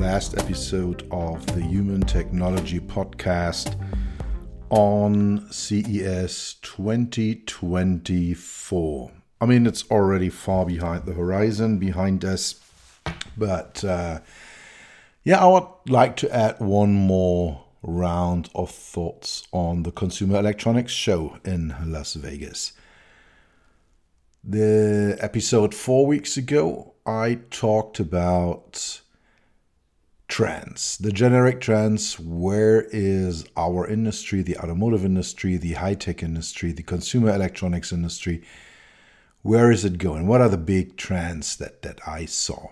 last episode of the Human Technology Podcast on CES 2024. I mean, it's already far behind the horizon, behind us, but uh, yeah, I would like to add one more round of thoughts on the Consumer Electronics Show in Las Vegas. The episode four weeks ago, I talked about trends, the generic trends. Where is our industry, the automotive industry, the high tech industry, the consumer electronics industry? Where is it going? What are the big trends that, that I saw?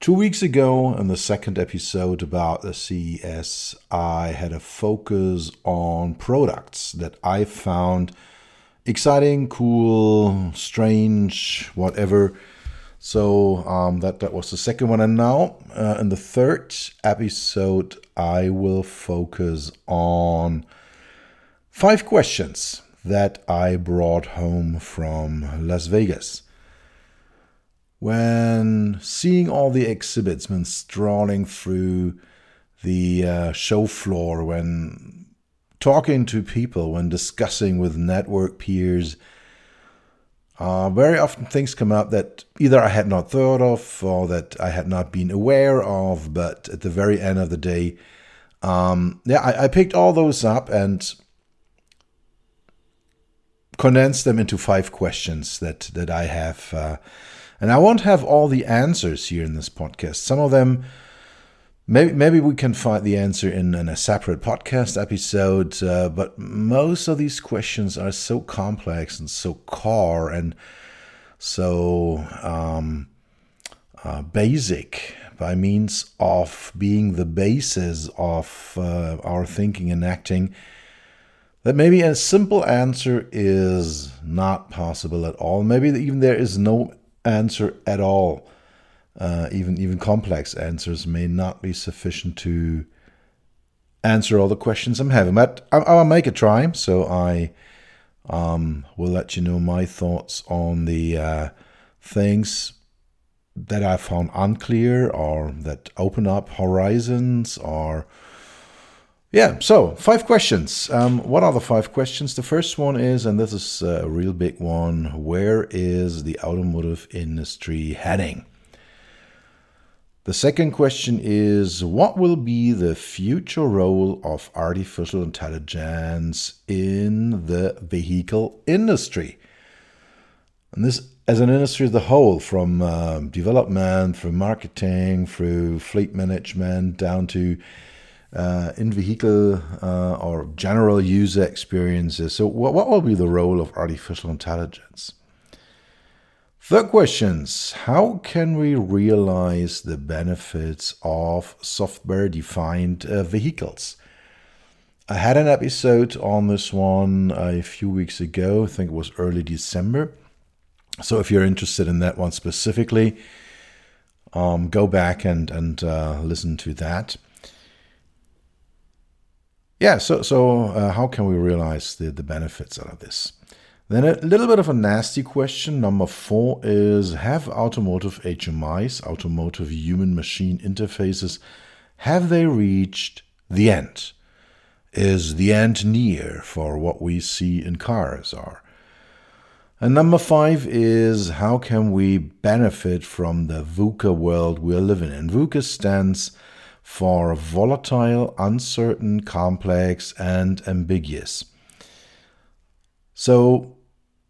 Two weeks ago, in the second episode about the CES, I had a focus on products that I found exciting, cool, strange, whatever so um, that that was the second one, and now uh, in the third episode, I will focus on five questions that I brought home from Las Vegas. When seeing all the exhibits, when strolling through the uh, show floor, when talking to people, when discussing with network peers uh, very often things come up that either I had not thought of or that I had not been aware of, but at the very end of the day, um, yeah, I, I picked all those up and condensed them into five questions that that I have, uh, and I won't have all the answers here in this podcast. Some of them Maybe, maybe we can find the answer in, in a separate podcast episode, uh, but most of these questions are so complex and so core and so um, uh, basic by means of being the basis of uh, our thinking and acting that maybe a simple answer is not possible at all. Maybe even there is no answer at all uh, even even complex answers may not be sufficient to answer all the questions I'm having. But I, will make a try. So I um, will let you know my thoughts on the uh, things that I found unclear or that open up horizons or. Yeah, so five questions. Um, what are the five questions? The first one is, and this is a real big one where is the automotive industry heading? The second question is What will be the future role of artificial intelligence in the vehicle industry? And this, as an industry as a whole, from uh, development, through marketing, through fleet management, down to uh, in vehicle uh, or general user experiences. So, what, what will be the role of artificial intelligence? Third questions How can we realize the benefits of software defined uh, vehicles? I had an episode on this one a few weeks ago, I think it was early December. So if you're interested in that one specifically, um, go back and, and uh, listen to that. Yeah, so, so uh, how can we realize the, the benefits out of this? Then a little bit of a nasty question. Number four is Have automotive HMIs, automotive human machine interfaces, have they reached the end? Is the end near for what we see in cars are? And number five is how can we benefit from the VUCA world we're living in? VUCA stands for volatile, uncertain, complex, and ambiguous. So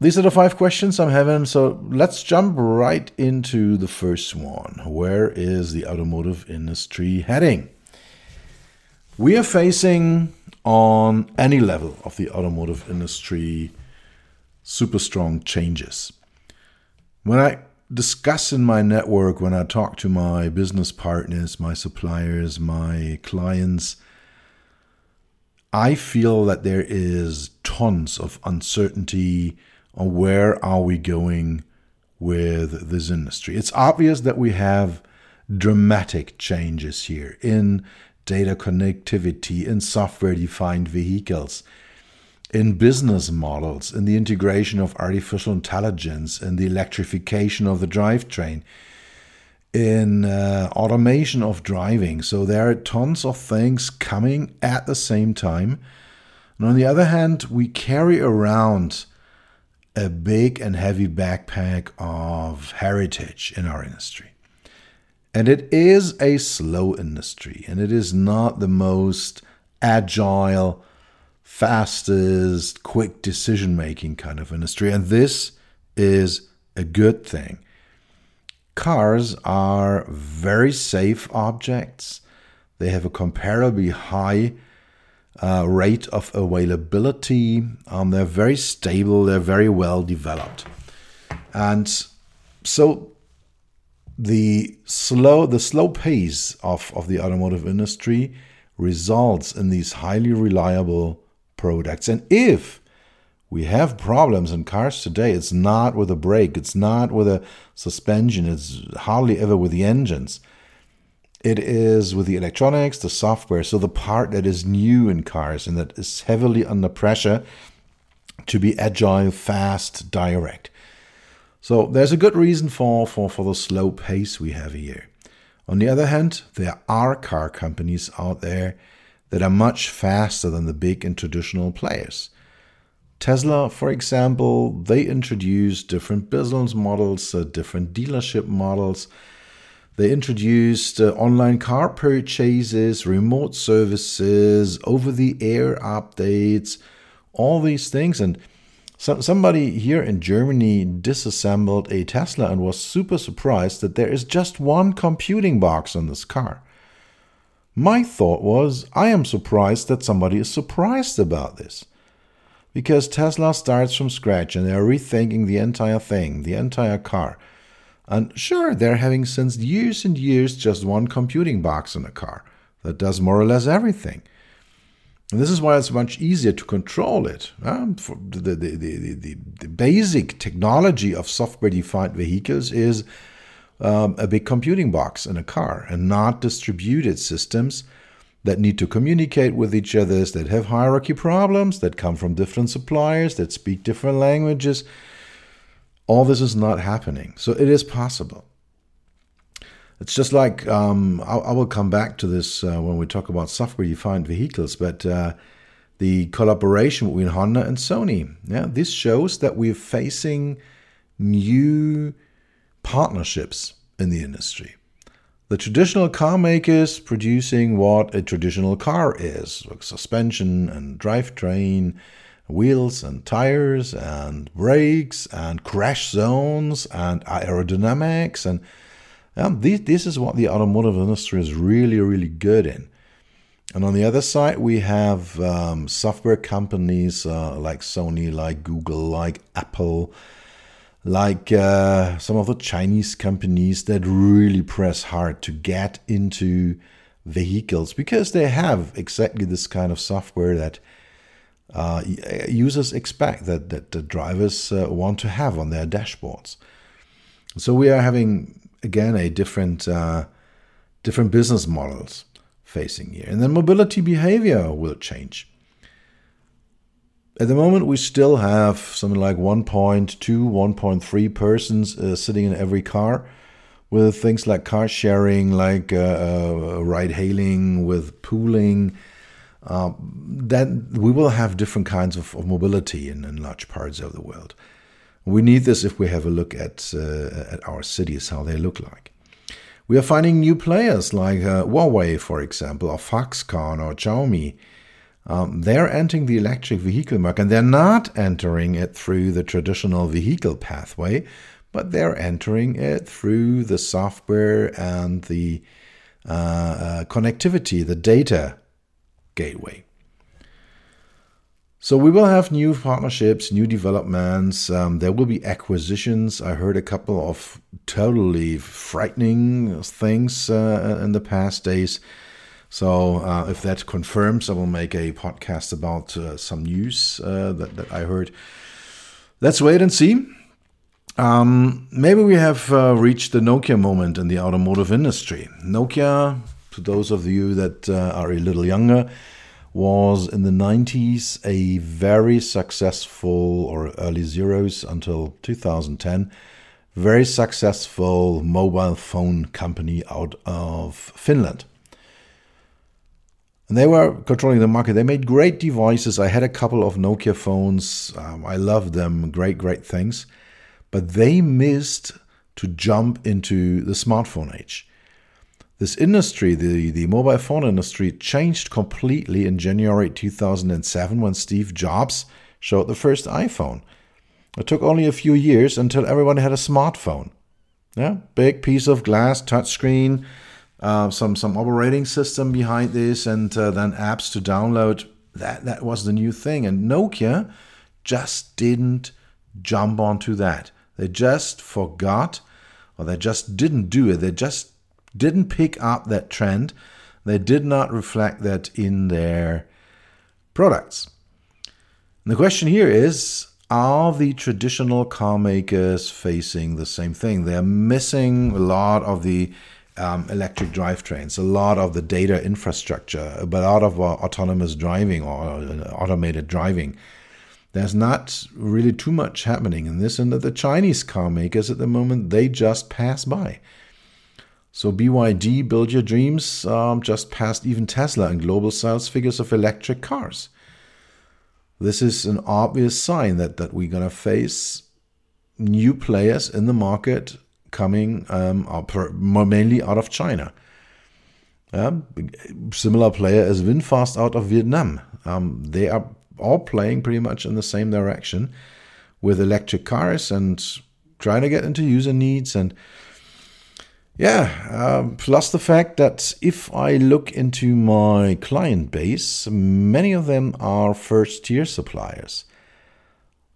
these are the five questions I'm having. So let's jump right into the first one. Where is the automotive industry heading? We are facing on any level of the automotive industry super strong changes. When I discuss in my network, when I talk to my business partners, my suppliers, my clients, I feel that there is tons of uncertainty on where are we going with this industry. It's obvious that we have dramatic changes here in data connectivity, in software defined vehicles, in business models, in the integration of artificial intelligence, in the electrification of the drivetrain, in uh, automation of driving. So there are tons of things coming at the same time. And on the other hand, we carry around a big and heavy backpack of heritage in our industry. And it is a slow industry, and it is not the most agile fastest, quick decision making kind of industry. And this is a good thing. Cars are very safe objects, they have a comparably high uh, rate of availability. Um, they're very stable, they're very well developed. And so the slow the slow pace of, of the automotive industry results in these highly reliable products. And if we have problems in cars today, it's not with a brake, it's not with a suspension, it's hardly ever with the engines. It is with the electronics, the software, so the part that is new in cars and that is heavily under pressure to be agile, fast, direct. So there's a good reason for, for, for the slow pace we have here. On the other hand, there are car companies out there that are much faster than the big and traditional players. Tesla, for example, they introduced different business models, uh, different dealership models. They introduced uh, online car purchases, remote services, over the air updates, all these things. And so, somebody here in Germany disassembled a Tesla and was super surprised that there is just one computing box on this car. My thought was, I am surprised that somebody is surprised about this. Because Tesla starts from scratch and they're rethinking the entire thing, the entire car. And sure, they're having since years and years just one computing box in a car that does more or less everything. And this is why it's much easier to control it. Um, the, the, the, the, basic technology of software defined vehicles is um, a big computing box in a car and not distributed systems that need to communicate with each other, that have hierarchy problems, that come from different suppliers, that speak different languages. All this is not happening. So it is possible. It's just like um, I, I, will come back to this uh, when we talk about software defined vehicles, but uh, the collaboration between Honda and Sony. Yeah, this shows that we're facing new partnerships in the industry. The traditional car makers producing what a traditional car is like suspension and drivetrain, wheels and tires and brakes and crash zones and aerodynamics. And this, this is what the automotive industry is really, really good in. And on the other side, we have um, software companies uh, like Sony, like Google, like Apple, like uh, some of the Chinese companies that really press hard to get into vehicles because they have exactly this kind of software that uh, users expect that, that the drivers uh, want to have on their dashboards. So we are having again a different uh, different business models facing here, and then mobility behavior will change. At the moment, we still have something like 1.2, 1.3 persons uh, sitting in every car with things like car sharing, like uh, uh, ride hailing, with pooling. Um, then we will have different kinds of, of mobility in, in, large parts of the world. We need this if we have a look at, uh, at our cities, how they look like. We are finding new players like uh, Huawei, for example, or Foxconn or Xiaomi. Um, they're entering the electric vehicle market and they're not entering it through the traditional vehicle pathway, but they're entering it through the software and the uh, uh, connectivity, the data gateway. So we will have new partnerships, new developments. Um, there will be acquisitions. I heard a couple of totally frightening things uh, in the past days. So uh, if that confirms, I will make a podcast about uh, some news uh, that, that I heard. Let's wait and see. Um, maybe we have uh, reached the Nokia moment in the automotive industry. Nokia, to those of you that uh, are a little younger, was in the 90s a very successful, or early zeros until 2010, very successful mobile phone company out of Finland. And they were controlling the market. They made great devices. I had a couple of Nokia phones. Um, I loved them. Great, great things. But they missed to jump into the smartphone age. This industry, the, the mobile phone industry, changed completely in January 2007 when Steve Jobs showed the first iPhone. It took only a few years until everyone had a smartphone. Yeah, big piece of glass, touchscreen, uh, some some operating system behind this, and uh, then apps to download. That that was the new thing, and Nokia just didn't jump onto that. They just forgot, or they just didn't do it. They just didn't pick up that trend. They did not reflect that in their products. And the question here is are the traditional car makers facing the same thing? They're missing a lot of the um, electric drivetrains, a lot of the data infrastructure, a lot of uh, autonomous driving or uh, automated driving. There's not really too much happening in this, and that the Chinese car makers at the moment they just pass by. So BYD, Build Your Dreams, um, just passed even Tesla in global sales figures of electric cars. This is an obvious sign that, that we're to face new players in the market coming um, mainly out of China. Um, similar player as VinFast out of Vietnam. Um, they are all playing pretty much in the same direction with electric cars and trying to get into user needs and yeah, um, plus the fact that if I look into my client base, many of them are first tier suppliers.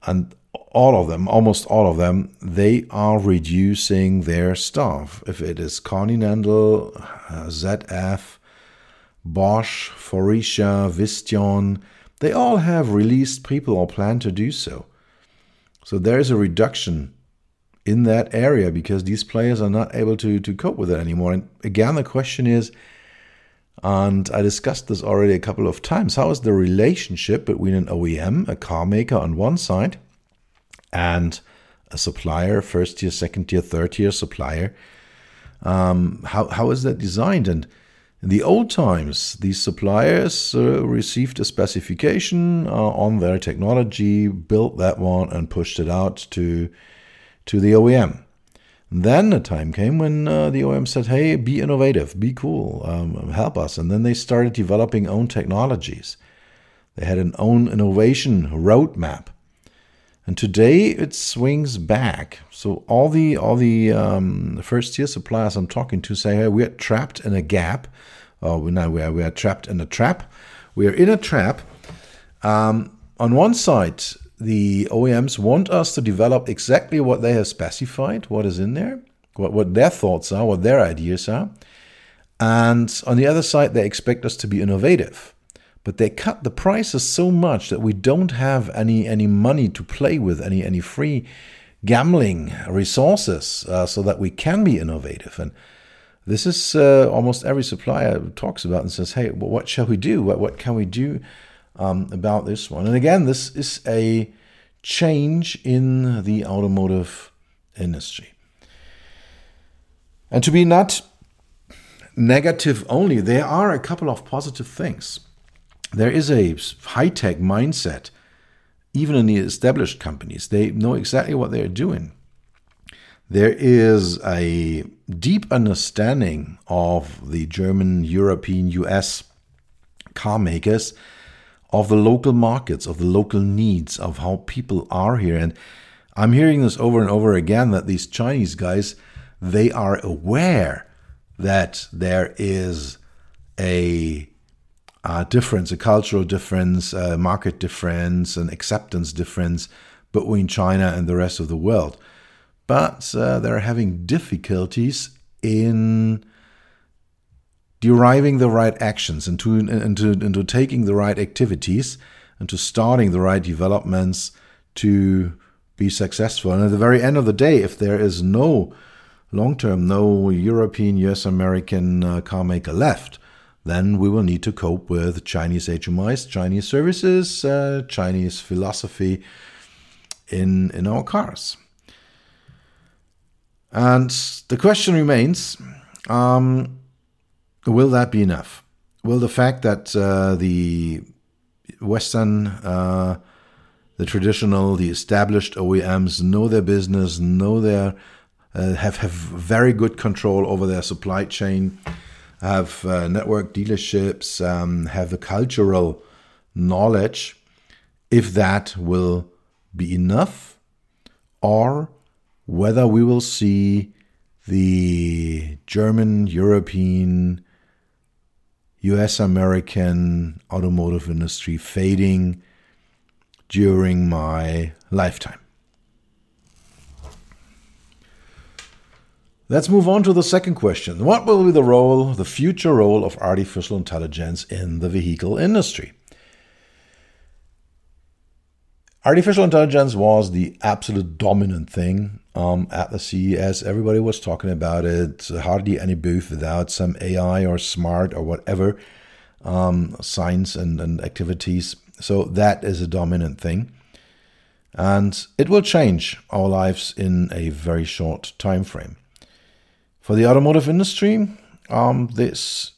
And all of them, almost all of them, they are reducing their staff. If it is Continental, uh, ZF, Bosch, Faurecia, Visteon, they all have released people or plan to do so. So there is a reduction in that area because these players are not able to, to cope with it anymore. And again, the question is, and I discussed this already a couple of times, how is the relationship between an OEM, a car maker on one side, and a supplier, first tier, second tier, third tier supplier? Um, how, how is that designed? And in the old times, these suppliers uh, received a specification uh, on their technology, built that one, and pushed it out to to the OEM. Then a time came when uh, the OEM said, "Hey, be innovative, be cool, um, help us." And then they started developing own technologies. They had an own innovation roadmap, and today it swings back. So all the all the um, first tier suppliers I'm talking to say, "Hey, we're trapped in a gap. Oh, now we are we are trapped in a trap. We are in a trap." Um, on one side, the OEMs want us to develop exactly what they have specified, what is in there, what, what their thoughts are, what their ideas are. And on the other side, they expect us to be innovative. But they cut the prices so much that we don't have any, any money to play with, any, any free gambling resources uh, so that we can be innovative. And this is uh, almost every supplier talks about and says, hey, well, what shall we do? What, what can we do um, about this one. And again, this is a change in the automotive industry. And to be not negative only, there are a couple of positive things. There is a high tech mindset even in the established companies, they know exactly what they're doing. There is a deep understanding of the German, European, US car makers of the local markets, of the local needs, of how people are here. And I'm hearing this over and over again that these Chinese guys, they are aware that there is a, a difference, a cultural difference, a market difference, an acceptance difference between China and the rest of the world. But uh, they're having difficulties in deriving the right actions, into, into, into taking the right activities, into starting the right developments to be successful. And at the very end of the day, if there is no long term, no European, US American uh, car maker left, then we will need to cope with Chinese HMIs, Chinese services, uh, Chinese philosophy in, in our cars. And the question remains um, will that be enough? Will the fact that uh, the Western uh, the traditional, the established OEMs know their business, know their uh, have have very good control over their supply chain, have uh, network dealerships, um, have the cultural knowledge. If that will be enough, or whether we will see the German, European, US American automotive industry fading during my lifetime. Let's move on to the second question. What will be the role, the future role of artificial intelligence in the vehicle industry? Artificial intelligence was the absolute dominant thing um, at the CES. Everybody was talking about it. Hardly any booth without some AI or smart or whatever um, science and, and activities so that is a dominant thing. And it will change our lives in a very short time frame. For the automotive industry, um, this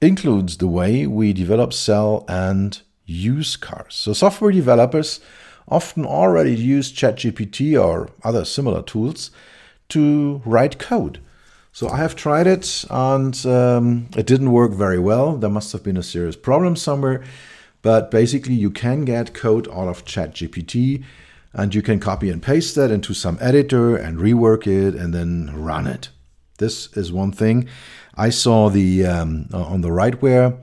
includes the way we develop, sell, and use cars. So software developers often already use ChatGPT or other similar tools to write code. So I have tried it and um, it didn't work very well. There must have been a serious problem somewhere. But basically, you can get code out of ChatGPT and you can copy and paste that into some editor and rework it and then run it. This is one thing. I saw the um, uh, on the Rightware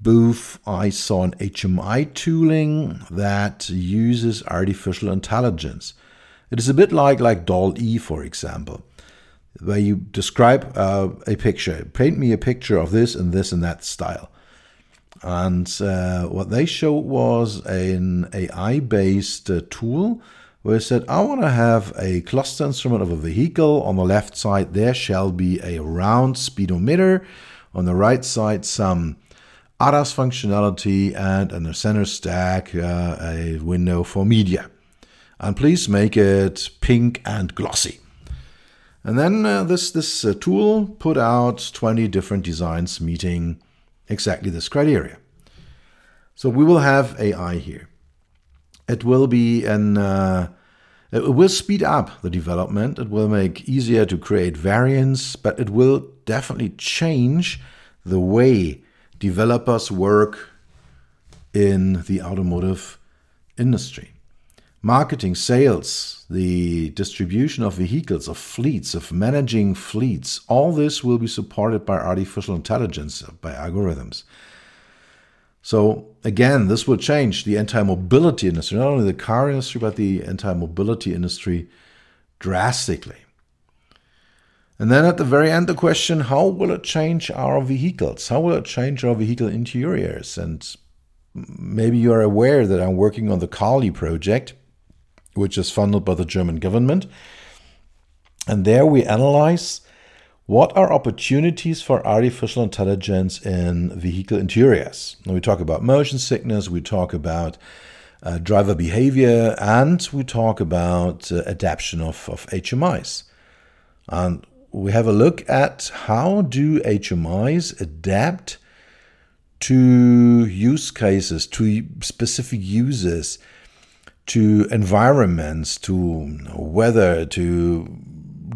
booth, I saw an HMI tooling that uses artificial intelligence. It is a bit like like DALL-E, for example, where you describe uh, a picture, paint me a picture of this and this and that style. And uh, what they showed was an AI based uh, tool where it said, I want to have a cluster instrument of a vehicle. On the left side, there shall be a round speedometer. On the right side, some ADAS functionality, and in the center stack, uh, a window for media. And please make it pink and glossy. And then uh, this, this uh, tool put out 20 different designs meeting exactly this criteria. So we will have AI here. It will be an uh, it will speed up the development. It will make easier to create variants, but it will definitely change the way developers work in the automotive industry. Marketing, sales, the distribution of vehicles, of fleets, of managing fleets, all this will be supported by artificial intelligence, by algorithms. So, again, this will change the entire mobility industry, not only the car industry, but the entire mobility industry drastically. And then at the very end, the question how will it change our vehicles? How will it change our vehicle interiors? And maybe you're aware that I'm working on the KARLI project which is funded by the German government. And there we analyze what are opportunities for artificial intelligence in vehicle interiors. We talk about motion sickness, we talk about uh, driver behavior, and we talk about uh, adaptation of, of HMIs. And we have a look at how do HMIs adapt to use cases, to specific uses, to environments, to weather, to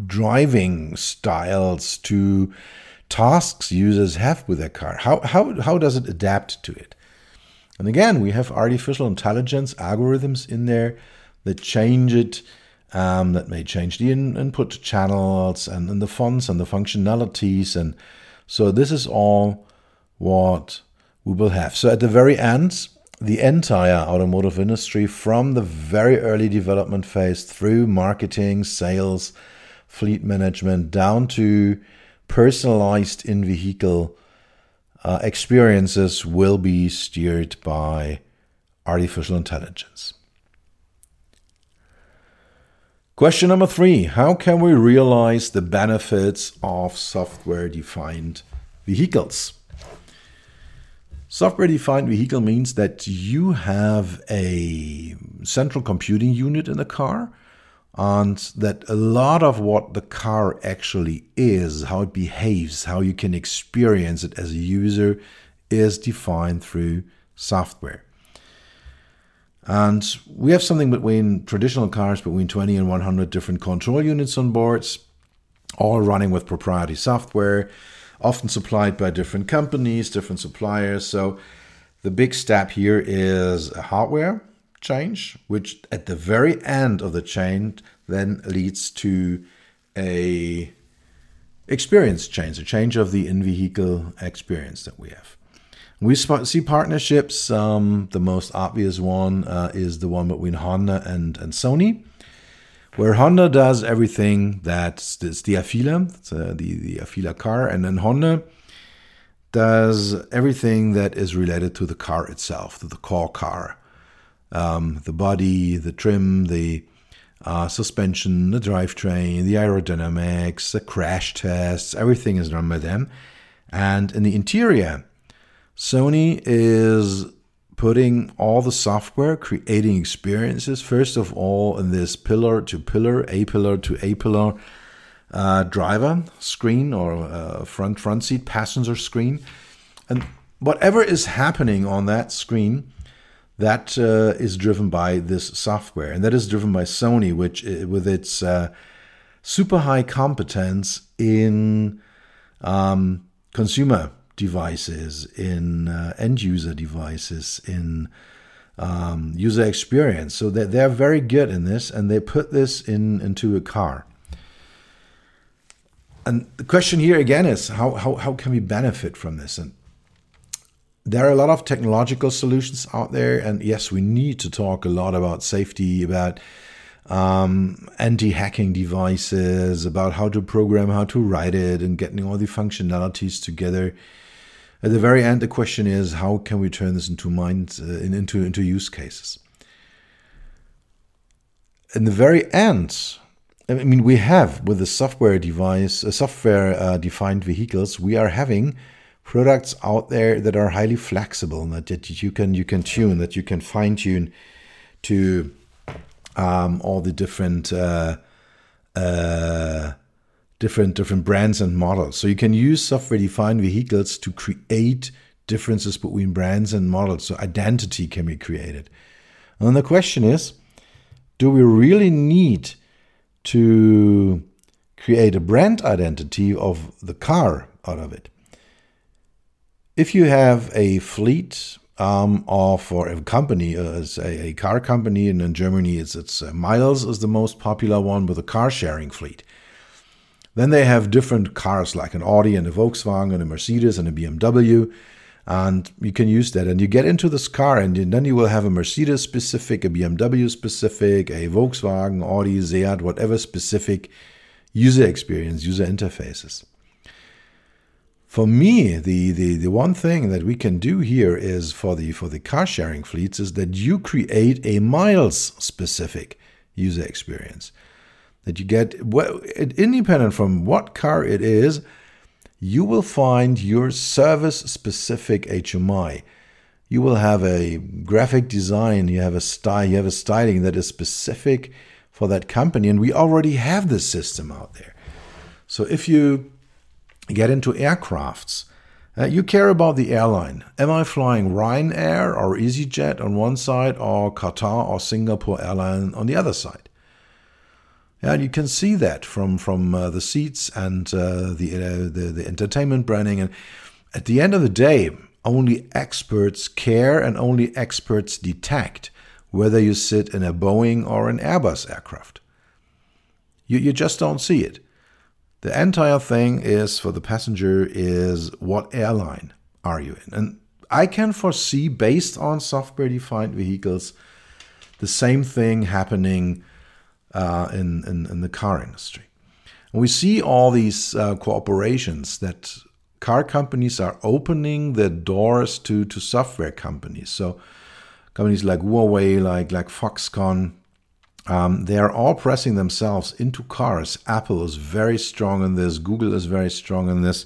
driving styles, to tasks users have with their car. How, how, how does it adapt to it? And again, we have artificial intelligence algorithms in there that change it, um, that may change the in, input channels and, and the fonts and the functionalities. And so this is all what we will have. So at the very end, the entire automotive industry from the very early development phase through marketing, sales, fleet management, down to personalized in vehicle uh, experiences will be steered by artificial intelligence. Question number three How can we realize the benefits of software defined vehicles? Software defined vehicle means that you have a central computing unit in the car and that a lot of what the car actually is, how it behaves, how you can experience it as a user, is defined through software. And we have something between traditional cars, between 20 and 100 different control units on boards, all running with proprietary software often supplied by different companies, different suppliers. So the big step here is hardware change, which at the very end of the chain then leads to a experience change, a change of the in-vehicle experience that we have. We see partnerships. Um, the most obvious one uh, is the one between Honda and, and Sony where Honda does everything that's, that's the Afeela, uh, the, the Afeela car, and then Honda does everything that is related to the car itself, to the core car. Um, the body, the trim, the uh, suspension, the drivetrain, the aerodynamics, the crash tests, everything is done by them. And in the interior, Sony is putting all the software, creating experiences, first of all, in this pillar to pillar, A pillar to A pillar uh, driver screen or uh, front front seat passenger screen. And whatever is happening on that screen, that uh, is driven by this software. And that is driven by Sony, which uh, with its uh, super high competence in um, consumer devices, in uh, end user devices, in um, user experience. So they're, they're very good in this, and they put this in into a car. And the question here again is how, how, how can we benefit from this? And there are a lot of technological solutions out there. And yes, we need to talk a lot about safety, about um, anti-hacking devices, about how to program, how to write it, and getting all the functionalities together at the very end, the question is how can we turn this into mind uh, into into use cases? In the very end, I mean, we have with the software device, uh, software uh, defined vehicles, we are having products out there that are highly flexible, that, that you can you can tune, that you can fine tune to um, all the different uh, uh, different different brands and models. So you can use software-defined vehicles to create differences between brands and models. So identity can be created. And the question is, do we really need to create a brand identity of the car out of it? If you have a fleet um, of or a company, uh, a, a, car company, and in Germany it's, it's uh, Miles is the most popular one with a car sharing fleet. Then they have different cars like an Audi and a Volkswagen and a Mercedes and a BMW. And you can use that. And you get into this car, and then you will have a Mercedes specific, a BMW specific, a Volkswagen, Audi, Seat, whatever specific user experience, user interfaces. For me, the, the, the one thing that we can do here is for the for the car sharing fleets is that you create a miles specific user experience that you get, well, independent from what car it is, you will find your service specific HMI. You will have a graphic design, you have a style, you have a styling that is specific for that company, and we already have this system out there. So if you get into aircrafts, Uh, you care about the airline. Am I flying Ryanair or EasyJet on one side or Qatar or Singapore Airline on the other side? Yeah, and you can see that from from uh, the seats and uh, the, uh, the the entertainment branding. And at the end of the day, only experts care and only experts detect whether you sit in a Boeing or an Airbus aircraft. You you just don't see it. The entire thing is for the passenger is what airline are you in? And I can foresee, based on software defined vehicles, the same thing happening uh, in, in, in, the car industry. And we see all these uh, cooperations that car companies are opening their doors to, to software companies. So companies like Huawei, like, like Foxconn, um, they are all pressing themselves into cars. Apple is very strong in this. Google is very strong in this,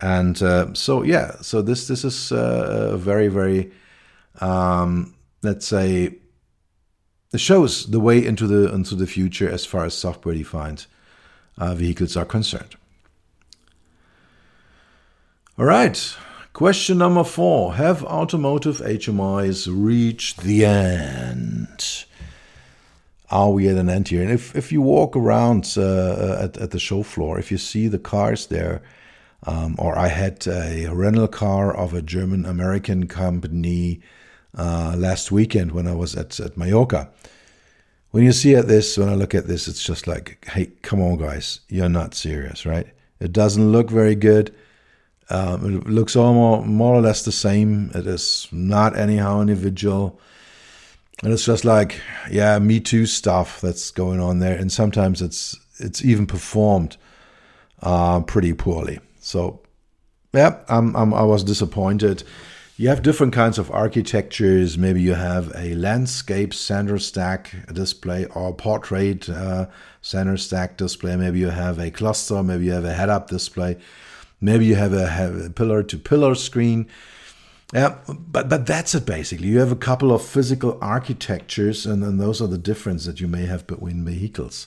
and uh, so yeah. So this this is uh, very very, um, let's say, it shows the way into the into the future as far as software defined uh, vehicles are concerned. All right. Question number four Have automotive HMIs reached the end? Are we at an end here? And if, if you walk around uh, at, at the show floor, if you see the cars there, um, or I had a rental car of a German American company uh, last weekend when I was at, at Mallorca. When you see at this, when I look at this, it's just like, hey, come on, guys, you're not serious, right? It doesn't look very good. Um, it looks almost more or less the same. It is not anyhow individual. And it's just like, yeah, Me Too stuff that's going on there, and sometimes it's it's even performed uh, pretty poorly. So, yeah, I'm, I'm, I was disappointed. You have different kinds of architectures. Maybe you have a landscape center stack display or portrait uh, center stack display. Maybe you have a cluster. Maybe you have a head-up display. Maybe you have a, have a pillar-to-pillar screen. Yeah, but but that's it basically. You have a couple of physical architectures, and, and those are the difference that you may have between vehicles.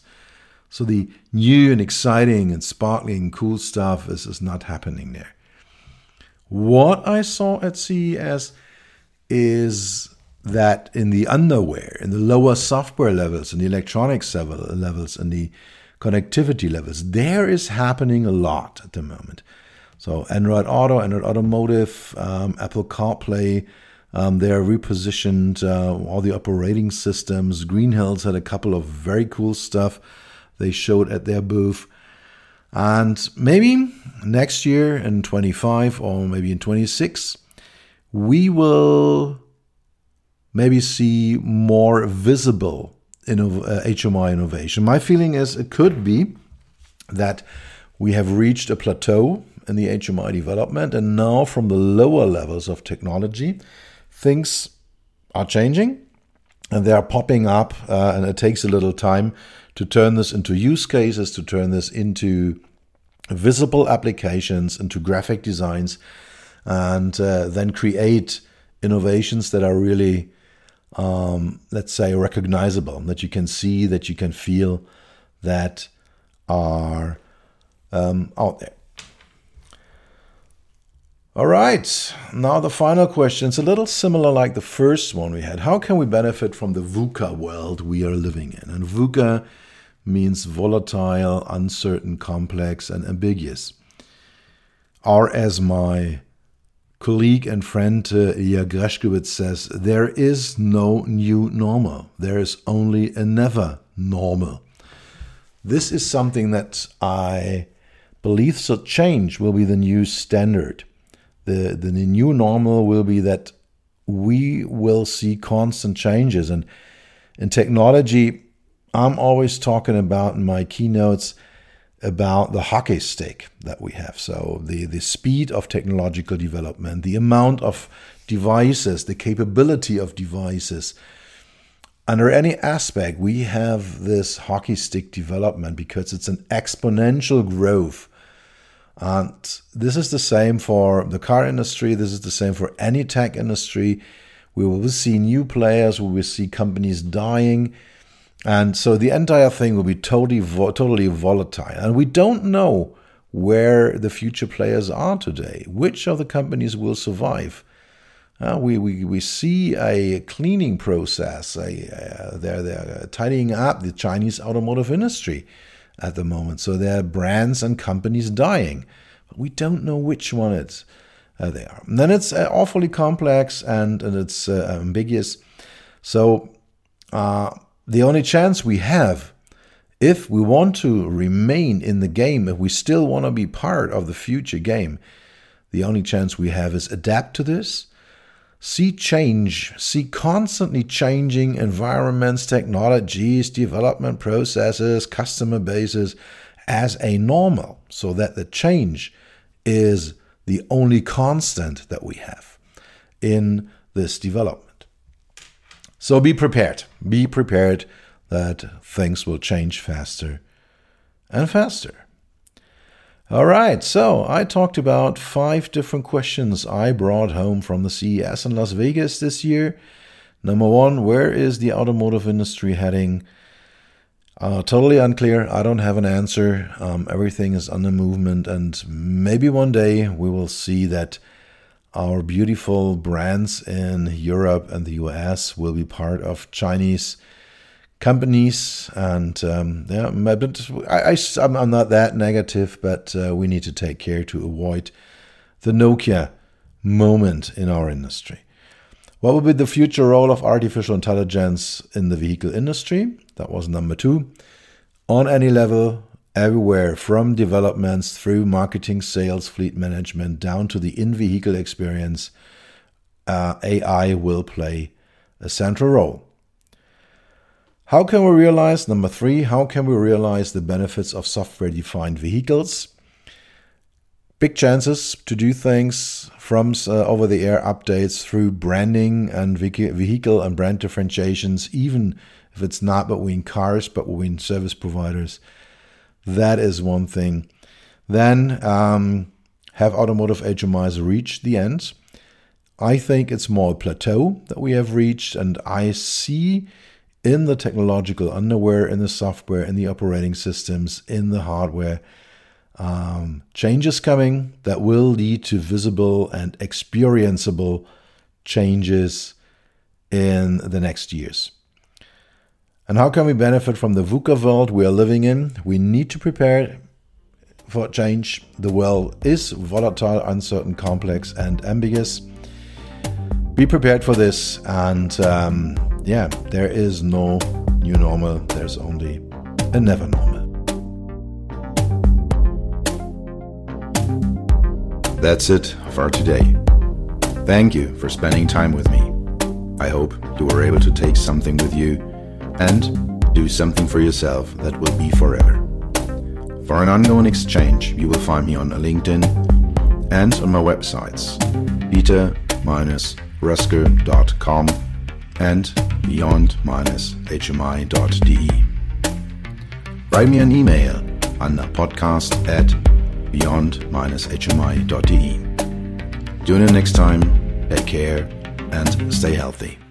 So the new and exciting and sparkling cool stuff is, is not happening there. What I saw at CES is that in the underwear, in the lower software levels, in the electronics levels, in the connectivity levels, there is happening a lot at the moment. So Android Auto, Android Automotive, um, Apple CarPlay, um, they are repositioned uh, all the operating systems. Green Hills had a couple of very cool stuff they showed at their booth. And maybe next year in 25 or maybe in 26, we will maybe see more visible uh, HMI innovation. My feeling is it could be that we have reached a plateau in the HMI development. And now, from the lower levels of technology, things are changing and they are popping up. Uh, and it takes a little time to turn this into use cases, to turn this into visible applications, into graphic designs, and uh, then create innovations that are really, um, let's say, recognizable, that you can see, that you can feel, that are um, out there. All right, now the final question. It's a little similar like the first one we had. How can we benefit from the VUCA world we are living in? And VUCA means volatile, uncertain, complex, and ambiguous. Or as my colleague and friend uh, Ilya says, there is no new normal. There is only a never normal. This is something that I believe so change will be the new standard the, the new normal will be that we will see constant changes. And in technology, I'm always talking about in my keynotes about the hockey stick that we have. So the, the speed of technological development, the amount of devices, the capability of devices. Under any aspect, we have this hockey stick development because it's an exponential growth and this is the same for the car industry. This is the same for any tech industry. We will see new players. We will see companies dying. And so the entire thing will be totally, totally volatile. And we don't know where the future players are today. Which of the companies will survive? Uh, we, we, we see a cleaning process. A, uh, they're, they're tidying up the Chinese automotive industry at the moment. So there are brands and companies dying. But we don't know which one it's, uh, they are. And then it's uh, awfully complex and, and it's uh, ambiguous. So uh, the only chance we have, if we want to remain in the game, if we still want to be part of the future game, the only chance we have is adapt to this see change, see constantly changing environments, technologies, development processes, customer bases as a normal, so that the change is the only constant that we have in this development. So be prepared. Be prepared that things will change faster and faster. All right, so I talked about five different questions I brought home from the CES in Las Vegas this year. Number one, where is the automotive industry heading? Uh, totally unclear. I don't have an answer. Um, everything is under movement, and maybe one day we will see that our beautiful brands in Europe and the US will be part of Chinese companies and um, yeah, but I, am not that negative, but uh, we need to take care to avoid the Nokia moment in our industry. What will be the future role of artificial intelligence in the vehicle industry? That was number two. On any level, everywhere from developments through marketing, sales, fleet management, down to the in vehicle experience, uh, AI will play a central role. How can we realize, number three, how can we realize the benefits of software defined vehicles? Big chances to do things from uh, over the air updates through branding and vehicle and brand differentiations, even if it's not between cars but between service providers. That is one thing. Then um, have automotive HMIs reached the end? I think it's more a plateau that we have reached, and I see in the technological underwear, in the software, in the operating systems, in the hardware. Um, changes coming that will lead to visible and experienceable changes in the next years. And how can we benefit from the VUCA world we are living in? We need to prepare for change. The world is volatile, uncertain, complex, and ambiguous. Be prepared for this and um, yeah, there is no new normal, there's only a never normal. That's it for today. Thank you for spending time with me. I hope you were able to take something with you and do something for yourself that will be forever. For an ongoing exchange, you will find me on LinkedIn and on my websites peter-roessger.com and beyond-hmi.de. Write me an email on podcast at beyond-hmi.de. Tune in next time, take care, and stay healthy.